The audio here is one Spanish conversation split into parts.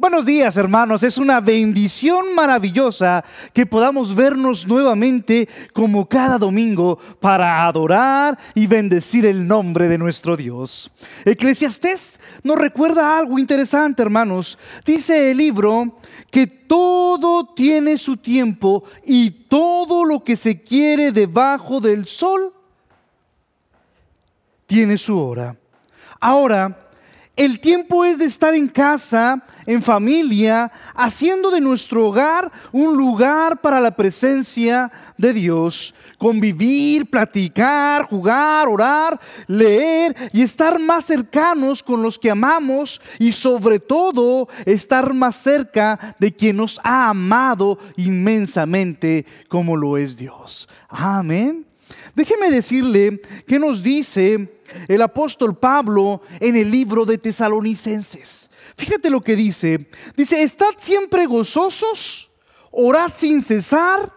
Buenos días hermanos, es una bendición maravillosa que podamos vernos nuevamente como cada domingo para adorar y bendecir el nombre de nuestro Dios. Eclesiastés nos recuerda algo interesante hermanos. Dice el libro que todo tiene su tiempo y todo lo que se quiere debajo del sol tiene su hora. Ahora, el tiempo es de estar en casa, en familia, haciendo de nuestro hogar un lugar para la presencia de Dios. Convivir, platicar, jugar, orar, leer y estar más cercanos con los que amamos y sobre todo estar más cerca de quien nos ha amado inmensamente como lo es Dios. Amén. Déjeme decirle que nos dice el apóstol Pablo en el libro de Tesalonicenses. Fíjate lo que dice. Dice, estad siempre gozosos, orad sin cesar,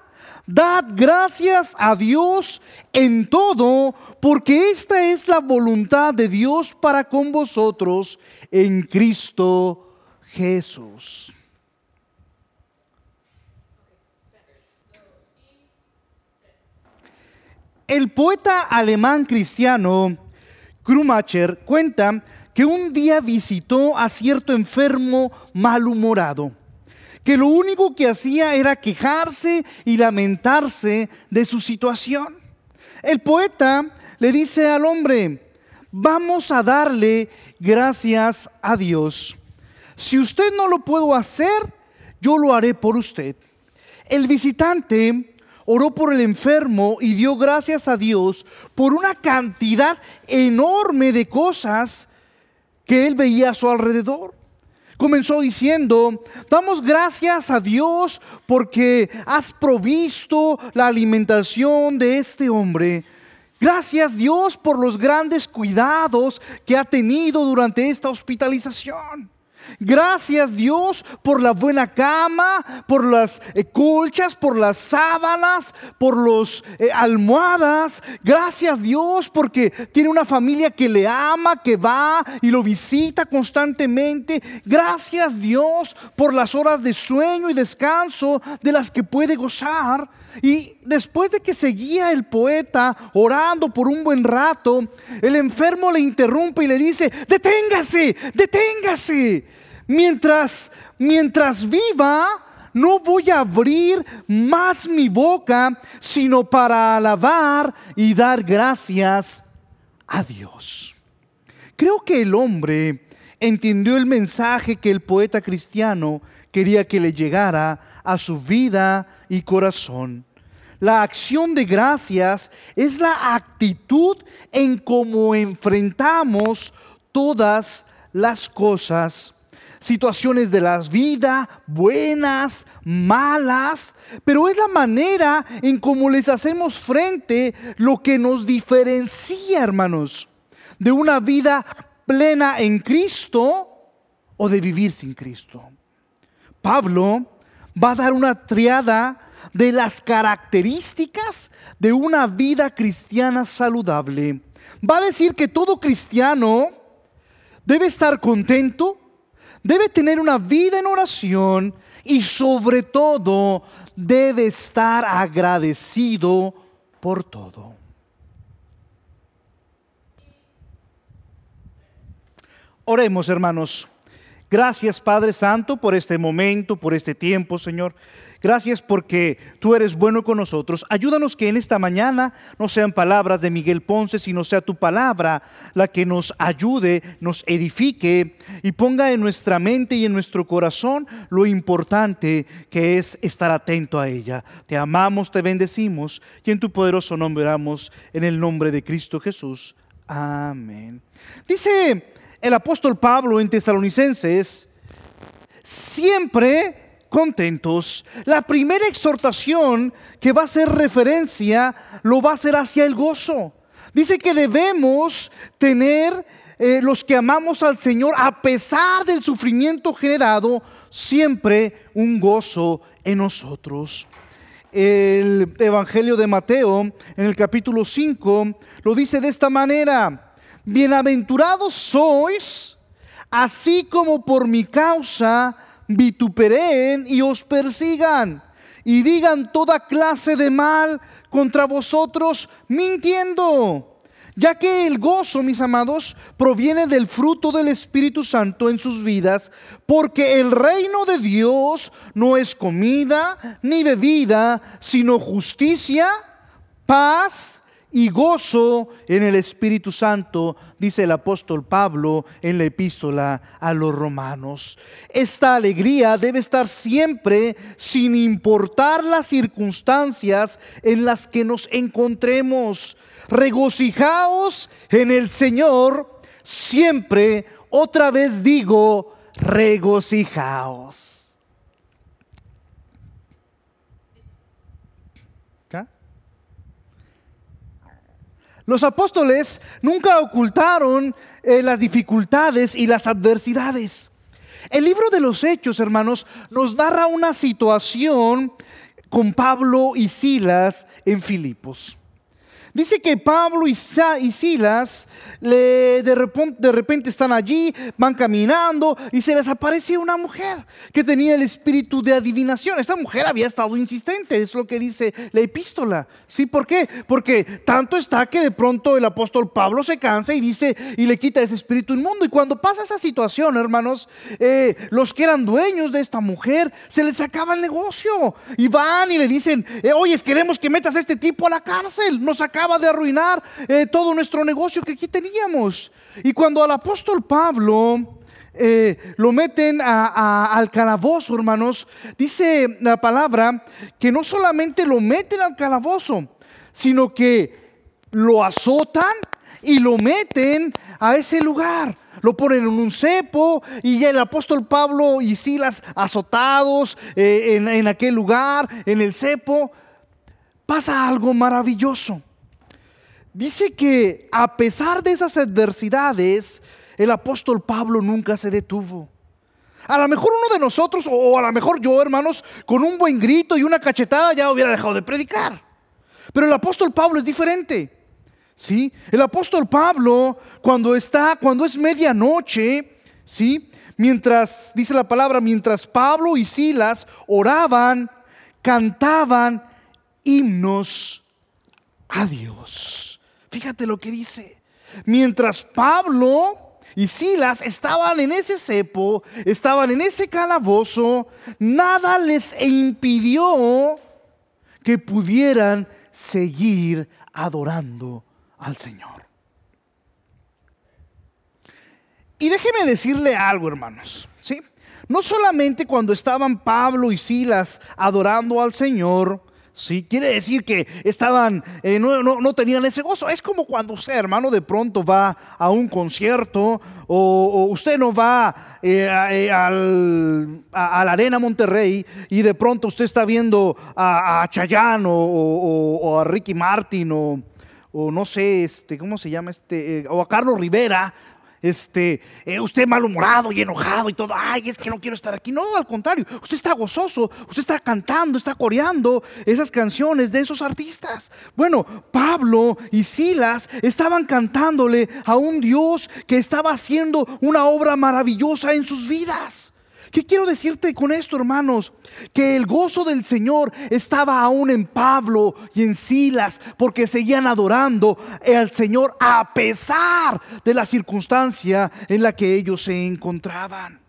dad gracias a Dios en todo, porque esta es la voluntad de Dios para con vosotros en Cristo Jesús. El poeta alemán cristiano Krumacher cuenta que un día visitó a cierto enfermo malhumorado, que lo único que hacía era quejarse y lamentarse de su situación. El poeta le dice al hombre, vamos a darle gracias a Dios. Si usted no lo puedo hacer, yo lo haré por usted. El visitante oró por el enfermo y dio gracias a Dios por una cantidad enorme de cosas que él veía a su alrededor. Comenzó diciendo, damos gracias a Dios porque has provisto la alimentación de este hombre. Gracias Dios por los grandes cuidados que ha tenido durante esta hospitalización. Gracias Dios por la buena cama, por las eh, colchas, por las sábanas, por las eh, almohadas. Gracias Dios porque tiene una familia que le ama, que va y lo visita constantemente. Gracias Dios por las horas de sueño y descanso de las que puede gozar. Y después de que seguía el poeta orando por un buen rato, el enfermo le interrumpe y le dice, deténgase, deténgase. Mientras, mientras viva, no voy a abrir más mi boca, sino para alabar y dar gracias a Dios. Creo que el hombre entendió el mensaje que el poeta cristiano quería que le llegara a su vida y corazón. La acción de gracias es la actitud en cómo enfrentamos todas las cosas, situaciones de la vida, buenas, malas, pero es la manera en cómo les hacemos frente lo que nos diferencia, hermanos, de una vida plena en Cristo o de vivir sin Cristo. Pablo va a dar una triada de las características de una vida cristiana saludable. Va a decir que todo cristiano debe estar contento, debe tener una vida en oración y sobre todo debe estar agradecido por todo. Oremos, hermanos. Gracias, Padre Santo, por este momento, por este tiempo, Señor. Gracias porque tú eres bueno con nosotros. Ayúdanos que en esta mañana no sean palabras de Miguel Ponce, sino sea tu palabra la que nos ayude, nos edifique y ponga en nuestra mente y en nuestro corazón lo importante que es estar atento a ella. Te amamos, te bendecimos y en tu poderoso nombre oramos en el nombre de Cristo Jesús. Amén. Dice el apóstol Pablo en Tesalonicenses, siempre contentos. La primera exhortación que va a hacer referencia lo va a hacer hacia el gozo. Dice que debemos tener eh, los que amamos al Señor, a pesar del sufrimiento generado, siempre un gozo en nosotros. El Evangelio de Mateo, en el capítulo 5, lo dice de esta manera bienaventurados sois, así como por mi causa vitupereen y os persigan y digan toda clase de mal contra vosotros mintiendo. Ya que el gozo, mis amados, proviene del fruto del Espíritu Santo en sus vidas, porque el reino de Dios no es comida ni bebida, sino justicia, paz y gozo en el Espíritu Santo, dice el apóstol Pablo en la epístola a los romanos. Esta alegría debe estar siempre sin importar las circunstancias en las que nos encontremos. Regocijaos en el Señor siempre, otra vez digo, regocijaos. Los apóstoles nunca ocultaron eh, las dificultades y las adversidades. El libro de los Hechos, hermanos, nos narra una situación con Pablo y Silas en Filipos. Dice que Pablo y, Silas de, repente, están allí, van caminando y se les aparece una mujer que tenía el espíritu de adivinación. Esta mujer había estado insistente, es lo que dice la epístola. ¿Sí? ¿Por qué? Porque tanto está que de pronto el apóstol Pablo se cansa y dice y le quita ese espíritu inmundo. Y cuando pasa esa situación, hermanos, eh, los que eran dueños de esta mujer se les acaba el negocio y van y le dicen, eh, oye, queremos que metas a este tipo a la cárcel, nos acaba acaba de arruinar eh, todo nuestro negocio que aquí teníamos. Y cuando al apóstol Pablo eh, lo meten al calabozo, hermanos, dice la palabra que no solamente lo meten al calabozo, sino que lo azotan y lo meten a ese lugar. Lo ponen en un cepo y el apóstol Pablo y Silas azotados eh, en, en aquel lugar, en el cepo. Pasa algo maravilloso dice que a pesar de esas adversidades, el apóstol Pablo nunca se detuvo. A lo mejor uno de nosotros, o a lo mejor yo, hermanos, con un buen grito y una cachetada ya hubiera dejado de predicar. Pero el apóstol Pablo es diferente. ¿Sí? El apóstol Pablo, cuando está, cuando es medianoche, ¿sí? Mientras, dice la palabra, mientras Pablo y Silas oraban, cantaban himnos a Dios. Fíjate lo que dice. Mientras Pablo y Silas estaban en ese cepo, estaban en ese calabozo, nada les impidió que pudieran seguir adorando al Señor. Y déjeme decirle algo, hermanos, ¿sí? No solamente cuando estaban Pablo y Silas adorando al Señor, Sí, quiere decir que estaban, eh, no, tenían ese gozo. Es como cuando usted, hermano, de pronto va a un concierto o, usted no va eh, eh, a, la Arena Monterrey y de pronto usted está viendo a, a Chayanne o, a Ricky Martin o, no sé, este, ¿cómo se llama este? o a Carlos Rivera este, eh, usted malhumorado y enojado y todo, ay, es que no quiero estar aquí. No, al contrario, usted está gozoso, usted está cantando, está coreando esas canciones de esos artistas. Bueno, Pablo y Silas estaban cantándole a un Dios que estaba haciendo una obra maravillosa en sus vidas. ¿Qué quiero decirte con esto, hermanos? Que el gozo del Señor estaba aún en Pablo y en Silas, porque seguían adorando al Señor a pesar de la circunstancia en la que ellos se encontraban.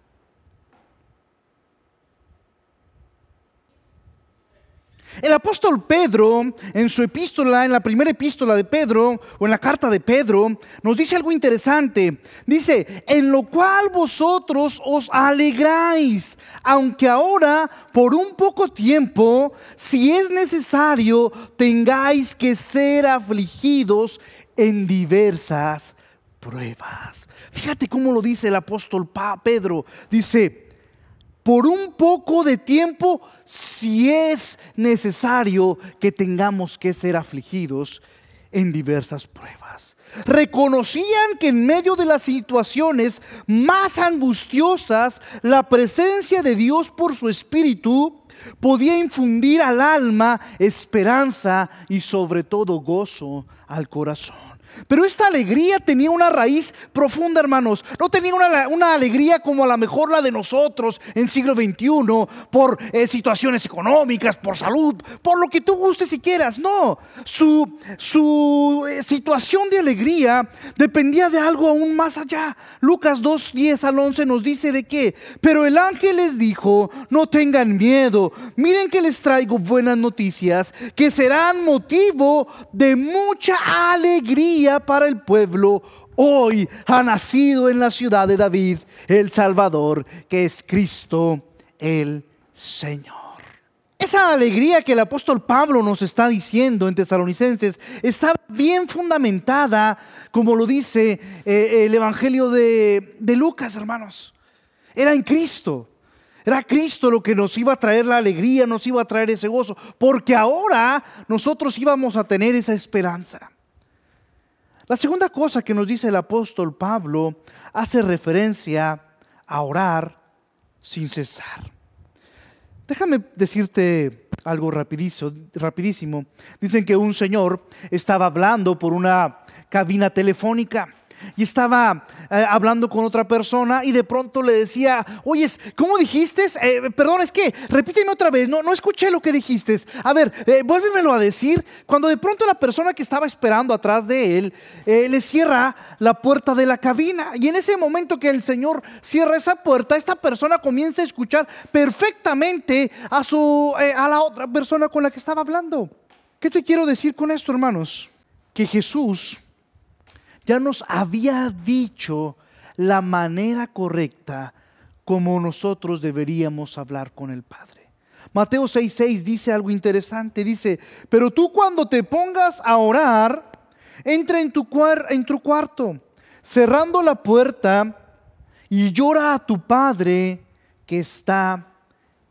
El apóstol Pedro, en su epístola, en la primera epístola de Pedro, o en la carta de Pedro, nos dice algo interesante. Dice, en lo cual vosotros os alegráis, aunque ahora, por un poco tiempo, si es necesario, tengáis que ser afligidos en diversas pruebas. Fíjate cómo lo dice el apóstol Pedro. Dice, por un poco de tiempo, si es necesario que tengamos que ser afligidos en diversas pruebas. Reconocían que en medio de las situaciones más angustiosas, la presencia de Dios por su Espíritu podía infundir al alma esperanza y sobre todo gozo al corazón. Pero esta alegría tenía una raíz profunda, hermanos. No tenía una, alegría como a lo mejor la de nosotros en siglo XXI, por eh, situaciones económicas, por salud, por lo que tú gustes y quieras. No, su, su eh, situación de alegría dependía de algo aún más allá. Lucas 2, 10 al 11 nos dice de qué. Pero el ángel les dijo, no tengan miedo. Miren que les traigo buenas noticias que serán motivo de mucha alegría para el pueblo, hoy ha nacido en la ciudad de David el Salvador, que es Cristo el Señor. Esa alegría que el apóstol Pablo nos está diciendo en Tesalonicenses está bien fundamentada, como lo dice eh, el Evangelio de, de Lucas, hermanos. Era en Cristo. Era Cristo lo que nos iba a traer la alegría, nos iba a traer ese gozo, porque ahora nosotros íbamos a tener esa esperanza. La segunda cosa que nos dice el apóstol Pablo hace referencia a orar sin cesar. Déjame decirte algo rapidísimo. Dicen que un señor estaba hablando por una cabina telefónica y estaba eh, hablando con otra persona y de pronto le decía, oye, ¿cómo dijiste? Eh, perdón, es que repíteme otra vez, no, no escuché lo que dijiste. A ver, eh, vuélvemelo a decir. Cuando de pronto la persona que estaba esperando atrás de él le cierra la puerta de la cabina y en ese momento que el Señor cierra esa puerta, esta persona comienza a escuchar perfectamente a, su, a la otra persona con la que estaba hablando. ¿Qué te quiero decir con esto, hermanos? Que Jesús ya nos había dicho la manera correcta como nosotros deberíamos hablar con el Padre. Mateo 6:6 dice algo interesante, dice, pero tú cuando te pongas a orar, entra en tu, en tu cuarto, cerrando la puerta y llora a tu Padre que está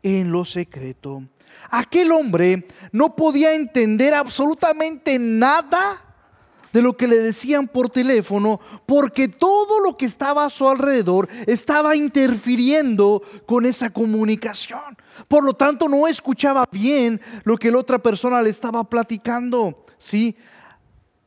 en lo secreto. Aquel hombre no podía entender absolutamente nada de lo que le decían por teléfono, porque todo lo que estaba a su alrededor estaba interfiriendo con esa comunicación. Por lo tanto, no escuchaba bien lo que la otra persona le estaba platicando. ¿Sí?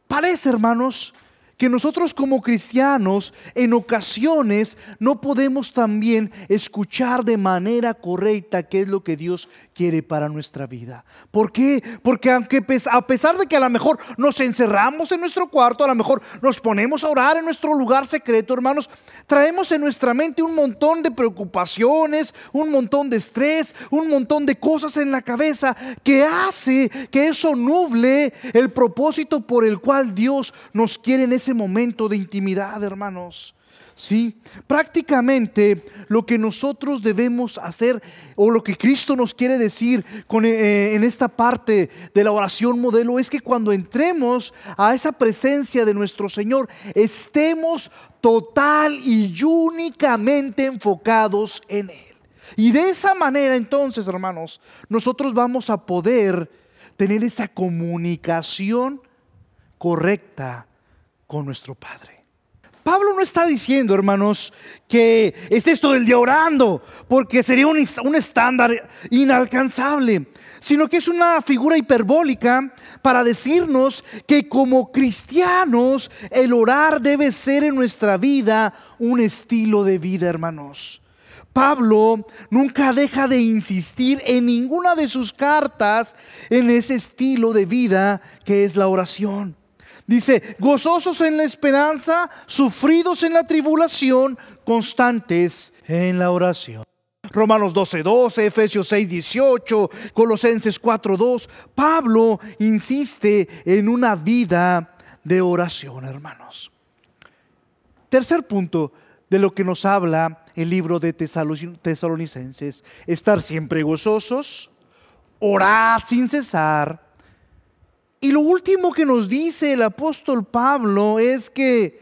Parece, hermanos, que nosotros como cristianos en ocasiones no podemos también escuchar de manera correcta qué es lo que Dios quiere para nuestra vida. ¿Por qué? Porque aunque a pesar de que a lo mejor nos encerramos en nuestro cuarto, a lo mejor nos ponemos a orar en nuestro lugar secreto, hermanos, traemos en nuestra mente un montón de preocupaciones, un montón de estrés, un montón de cosas en la cabeza que hace que eso nuble el propósito por el cual Dios nos quiere en ese momento de intimidad, hermanos. ¿Sí? Prácticamente lo que nosotros debemos hacer o lo que Cristo nos quiere decir con, eh, en esta parte de la oración modelo es que cuando entremos a esa presencia de nuestro Señor, estemos total y únicamente enfocados en Él. Y de esa manera entonces, hermanos, nosotros vamos a poder tener esa comunicación correcta con nuestro Padre. Pablo no está diciendo, hermanos, que es esto del día orando, porque sería un, un estándar inalcanzable, sino que es una figura hiperbólica para decirnos que como cristianos el orar debe ser en nuestra vida un estilo de vida, hermanos. Pablo nunca deja de insistir en ninguna de sus cartas en ese estilo de vida que es la oración. Dice, gozosos en la esperanza, sufridos en la tribulación, constantes en la oración. Romanos 12, 12, Efesios 6, 18, Colosenses 4, 2. Pablo insiste en una vida de oración, hermanos. Tercer punto de lo que nos habla el libro de Tesalonicenses, estar siempre gozosos, orar sin cesar y lo último que nos dice el apóstol Pablo es que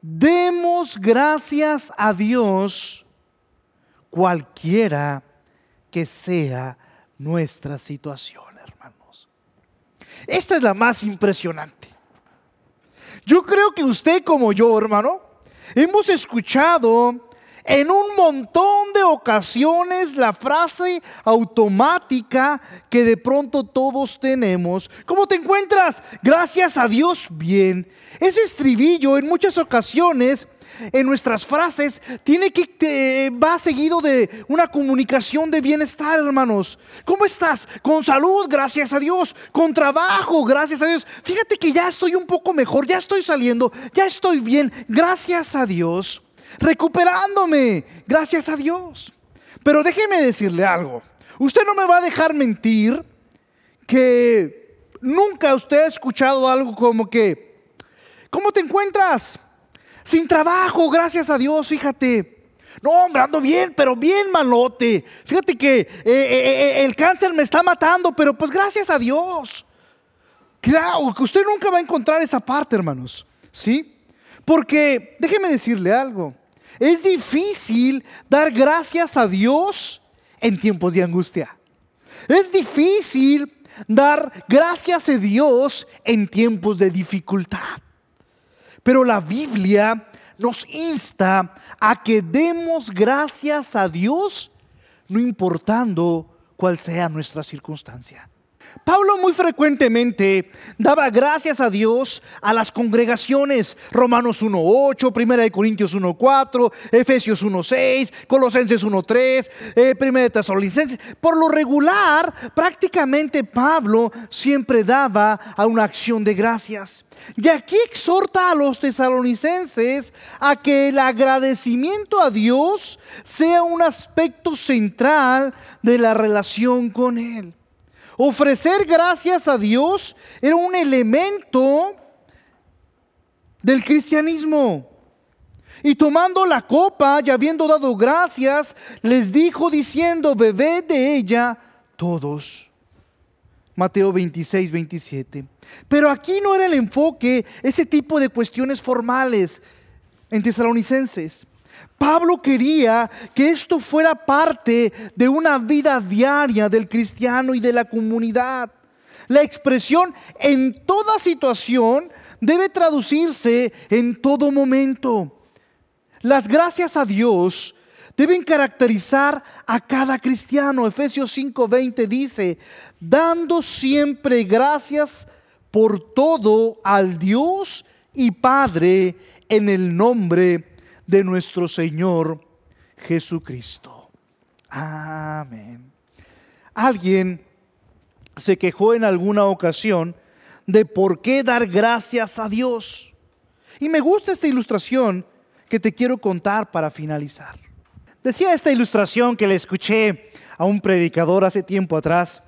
demos gracias a Dios cualquiera que sea nuestra situación, hermanos. Esta es la más impresionante. Yo creo que usted como yo, hermano, hemos escuchado en un montón de ocasiones la frase automática que de pronto todos tenemos. ¿Cómo te encuentras? Gracias a Dios, bien. Ese estribillo en muchas ocasiones en nuestras frases tiene que va seguido de una comunicación de bienestar, hermanos. ¿Cómo estás? Con salud, gracias a Dios. Con trabajo, gracias a Dios. Fíjate que ya estoy un poco mejor, ya estoy saliendo, ya estoy bien, gracias a Dios recuperándome, gracias a Dios. Pero déjeme decirle algo, usted no me va a dejar mentir que nunca usted ha escuchado algo como que, ¿cómo te encuentras? Sin trabajo, gracias a Dios, fíjate. No, hombre, bien, pero bien malote. Fíjate que eh, eh, eh, el cáncer me está matando, pero pues gracias a Dios. Claro, que usted nunca va a encontrar esa parte, hermanos. ¿Sí? Porque, déjeme decirle algo. Es difícil dar gracias a Dios en tiempos de angustia. Es difícil dar gracias a Dios en tiempos de dificultad. Pero la Biblia nos insta a que demos gracias a Dios no importando cuál sea nuestra circunstancia. Pablo muy frecuentemente daba gracias a Dios a las congregaciones. Romanos 1.8, Primera de Corintios 1.4, Efesios 1.6, Colosenses 1.3, eh, Primera de Tesalonicenses. Por lo regular, prácticamente Pablo siempre daba a una acción de gracias. Y aquí exhorta a los tesalonicenses a que el agradecimiento a Dios sea un aspecto central de la relación con Él. Ofrecer gracias a Dios era un elemento del cristianismo. Y tomando la copa y habiendo dado gracias, les dijo diciendo, bebed de ella todos. Mateo 26, 27. Pero aquí no era el enfoque ese tipo de cuestiones formales en tesalonicenses. Pablo quería que esto fuera parte de una vida diaria del cristiano y de la comunidad. La expresión en toda situación debe traducirse en todo momento. Las gracias a Dios deben caracterizar a cada cristiano. Efesios 5:20 dice, dando siempre gracias por todo al Dios y Padre en el nombre de nuestro Señor Jesucristo. Amén. Alguien se quejó en alguna ocasión de por qué dar gracias a Dios. Y me gusta esta ilustración que te quiero contar para finalizar. Decía esta ilustración que le escuché a un predicador hace tiempo atrás,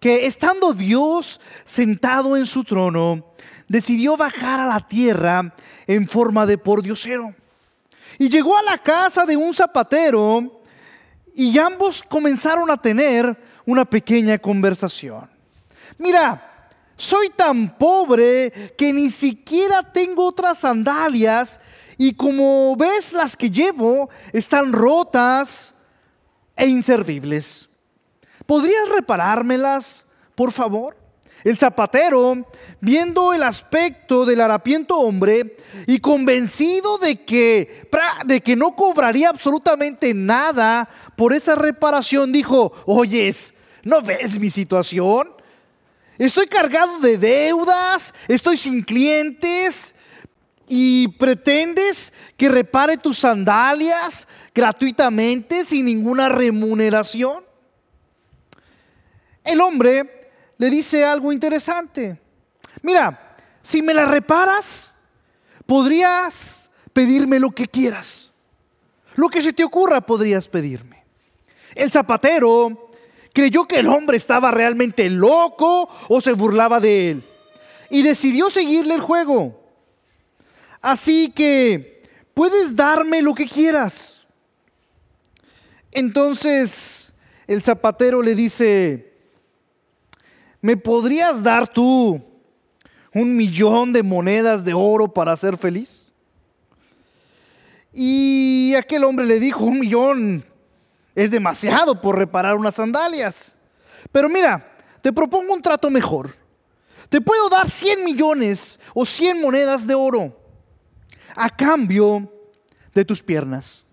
que estando Dios sentado en su trono, decidió bajar a la tierra en forma de pordiosero. Y llegó a la casa de un zapatero y ambos comenzaron a tener una pequeña conversación. Mira, soy tan pobre que ni siquiera tengo otras sandalias y como ves las que llevo están rotas e inservibles. ¿Podrías reparármelas, por favor? El zapatero, viendo el aspecto del harapiento hombre y convencido de que, de que no cobraría absolutamente nada por esa reparación, dijo, oyes, ¿no ves mi situación? Estoy cargado de deudas, estoy sin clientes y pretendes que repare tus sandalias gratuitamente sin ninguna remuneración. El hombre le dice algo interesante. Mira, si me la reparas, podrías pedirme lo que quieras. Lo que se te ocurra podrías pedirme. El zapatero creyó que el hombre estaba realmente loco o se burlaba de él. Y decidió seguirle el juego. Así que puedes darme lo que quieras. Entonces el zapatero le dice, ¿me podrías dar tú un millón de monedas de oro para ser feliz? Y aquel hombre le dijo, un millón es demasiado por reparar unas sandalias. Pero mira, te propongo un trato mejor. Te puedo dar 100 millones o 100 monedas de oro a cambio de tus piernas.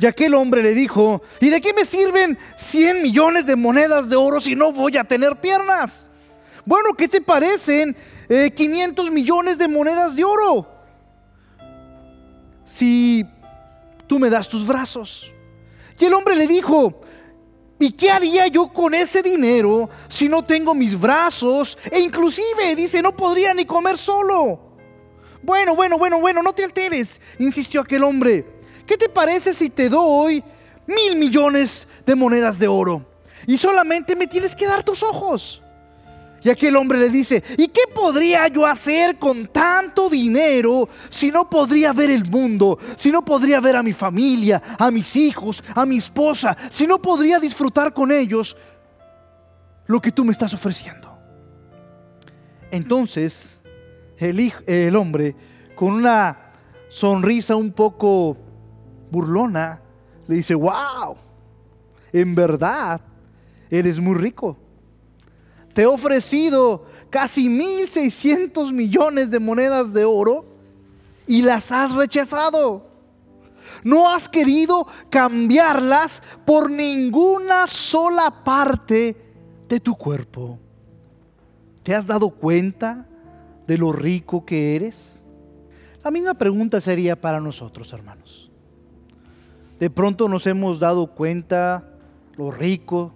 Y aquel hombre le dijo, ¿y de qué me sirven 100 millones de monedas de oro si no voy a tener piernas? Bueno, ¿qué te parecen 500 millones de monedas de oro? Si tú me das tus brazos. Y el hombre le dijo, ¿y qué haría yo con ese dinero si no tengo mis brazos? E inclusive, dice, no podría ni comer solo. Bueno, bueno, bueno, bueno, no te alteres, insistió aquel hombre. ¿Qué te parece si te doy mil millones de monedas de oro? Y solamente me tienes que dar tus ojos. Y aquel hombre le dice, ¿y qué podría yo hacer con tanto dinero si no podría ver el mundo, si no podría ver a mi familia, a mis hijos, a mi esposa, si no podría disfrutar con ellos lo que tú me estás ofreciendo? Entonces, el, el hombre, con una sonrisa un poco burlona, le dice, wow, en verdad, eres muy rico te he ofrecido casi 1.600 millones de monedas de oro y las has rechazado. No has querido cambiarlas por ninguna sola parte de tu cuerpo. ¿Te has dado cuenta de lo rico que eres? La misma pregunta sería para nosotros, hermanos. De pronto nos hemos dado cuenta lo rico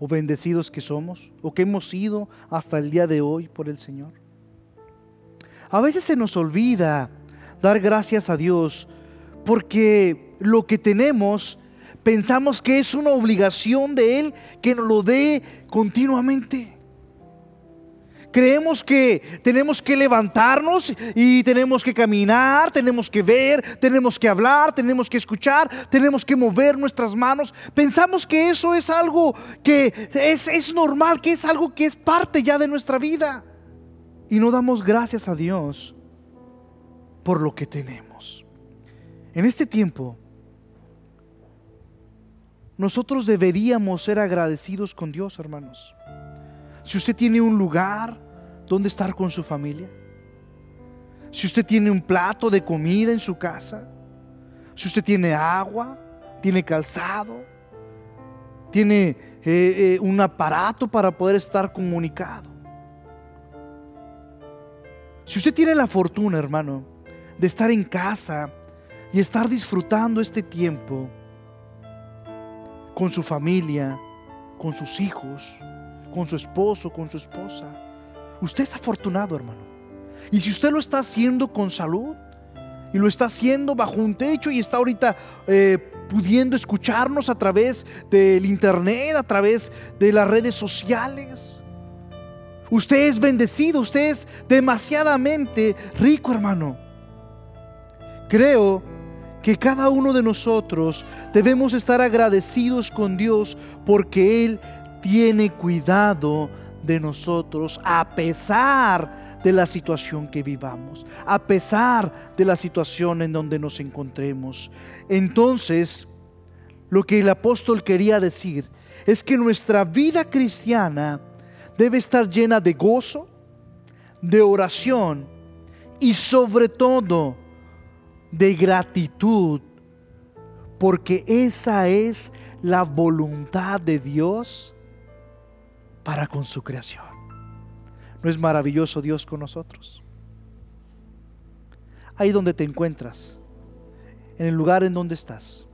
o bendecidos que somos o que hemos sido hasta el día de hoy por el Señor. A veces se nos olvida dar gracias a Dios porque lo que tenemos pensamos que es una obligación de Él que nos lo dé continuamente. Creemos que tenemos que levantarnos y tenemos que caminar, tenemos que ver, tenemos que hablar, tenemos que escuchar, tenemos que mover nuestras manos. Pensamos que eso es algo que es, es normal, que es algo que es parte ya de nuestra vida. Y no damos gracias a Dios por lo que tenemos. En este tiempo, nosotros deberíamos ser agradecidos con Dios, hermanos. Si usted tiene un lugar donde estar con su familia, si usted tiene un plato de comida en su casa, si usted tiene agua, tiene calzado, tiene eh, eh, un aparato para poder estar comunicado. Si usted tiene la fortuna, hermano, de estar en casa y estar disfrutando este tiempo con su familia, con sus hijos, con su esposo, con su esposa. Usted es afortunado, hermano. Y si usted lo está haciendo con salud y lo está haciendo bajo un techo y está ahorita eh, pudiendo escucharnos a través del internet, a través de las redes sociales, usted es bendecido, usted es demasiadamente rico, hermano. Creo que cada uno de nosotros debemos estar agradecidos con Dios porque Él tiene cuidado de nosotros a pesar de la situación que vivamos, a pesar de la situación en donde nos encontremos. Entonces, lo que el apóstol quería decir es que nuestra vida cristiana debe estar llena de gozo, de oración y sobre todo de gratitud, porque esa es la voluntad de Dios para con su creación. ¿No es maravilloso Dios con nosotros? Ahí donde te encuentras, en el lugar en donde estás,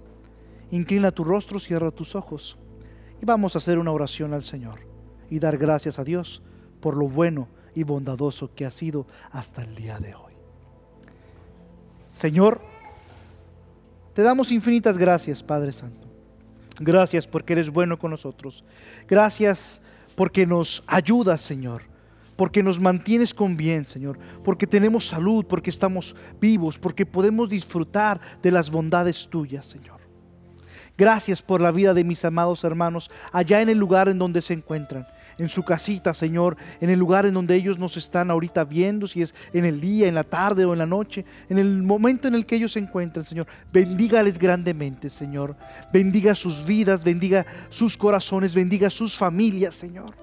inclina tu rostro, cierra tus ojos y vamos a hacer una oración al Señor y dar gracias a Dios por lo bueno y bondadoso que ha sido hasta el día de hoy. Señor, te damos infinitas gracias, Padre Santo. Gracias porque eres bueno con nosotros. Gracias porque nos ayudas, Señor, porque nos mantienes con bien, Señor, porque tenemos salud, porque estamos vivos, porque podemos disfrutar de las bondades tuyas, Señor. Gracias por la vida de mis amados hermanos allá en el lugar en donde se encuentran en su casita, Señor, en el lugar en donde ellos nos están ahorita viendo, si es en el día, en la tarde o en la noche, en el momento en el que ellos se encuentran, Señor. Bendígales grandemente, Señor. Bendiga sus vidas, bendiga sus corazones, bendiga sus familias, Señor.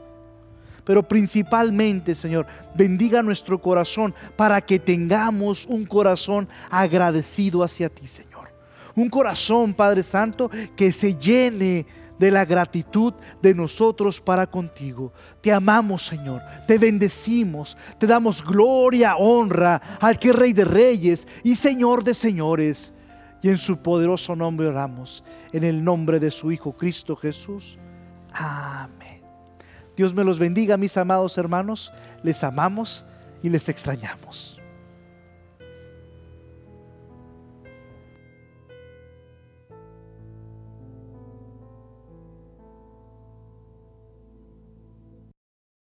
Pero principalmente, Señor, bendiga nuestro corazón para que tengamos un corazón agradecido hacia ti, Señor Un corazón, Padre Santo, que se llene de la gratitud de nosotros para contigo. Te amamos, Señor, te bendecimos, te damos gloria, honra al que Rey de Reyes y Señor de Señores. Y en su poderoso nombre oramos, en el nombre de su Hijo Cristo Jesús. Amén. Dios me los bendiga, mis amados hermanos. Les amamos y les extrañamos.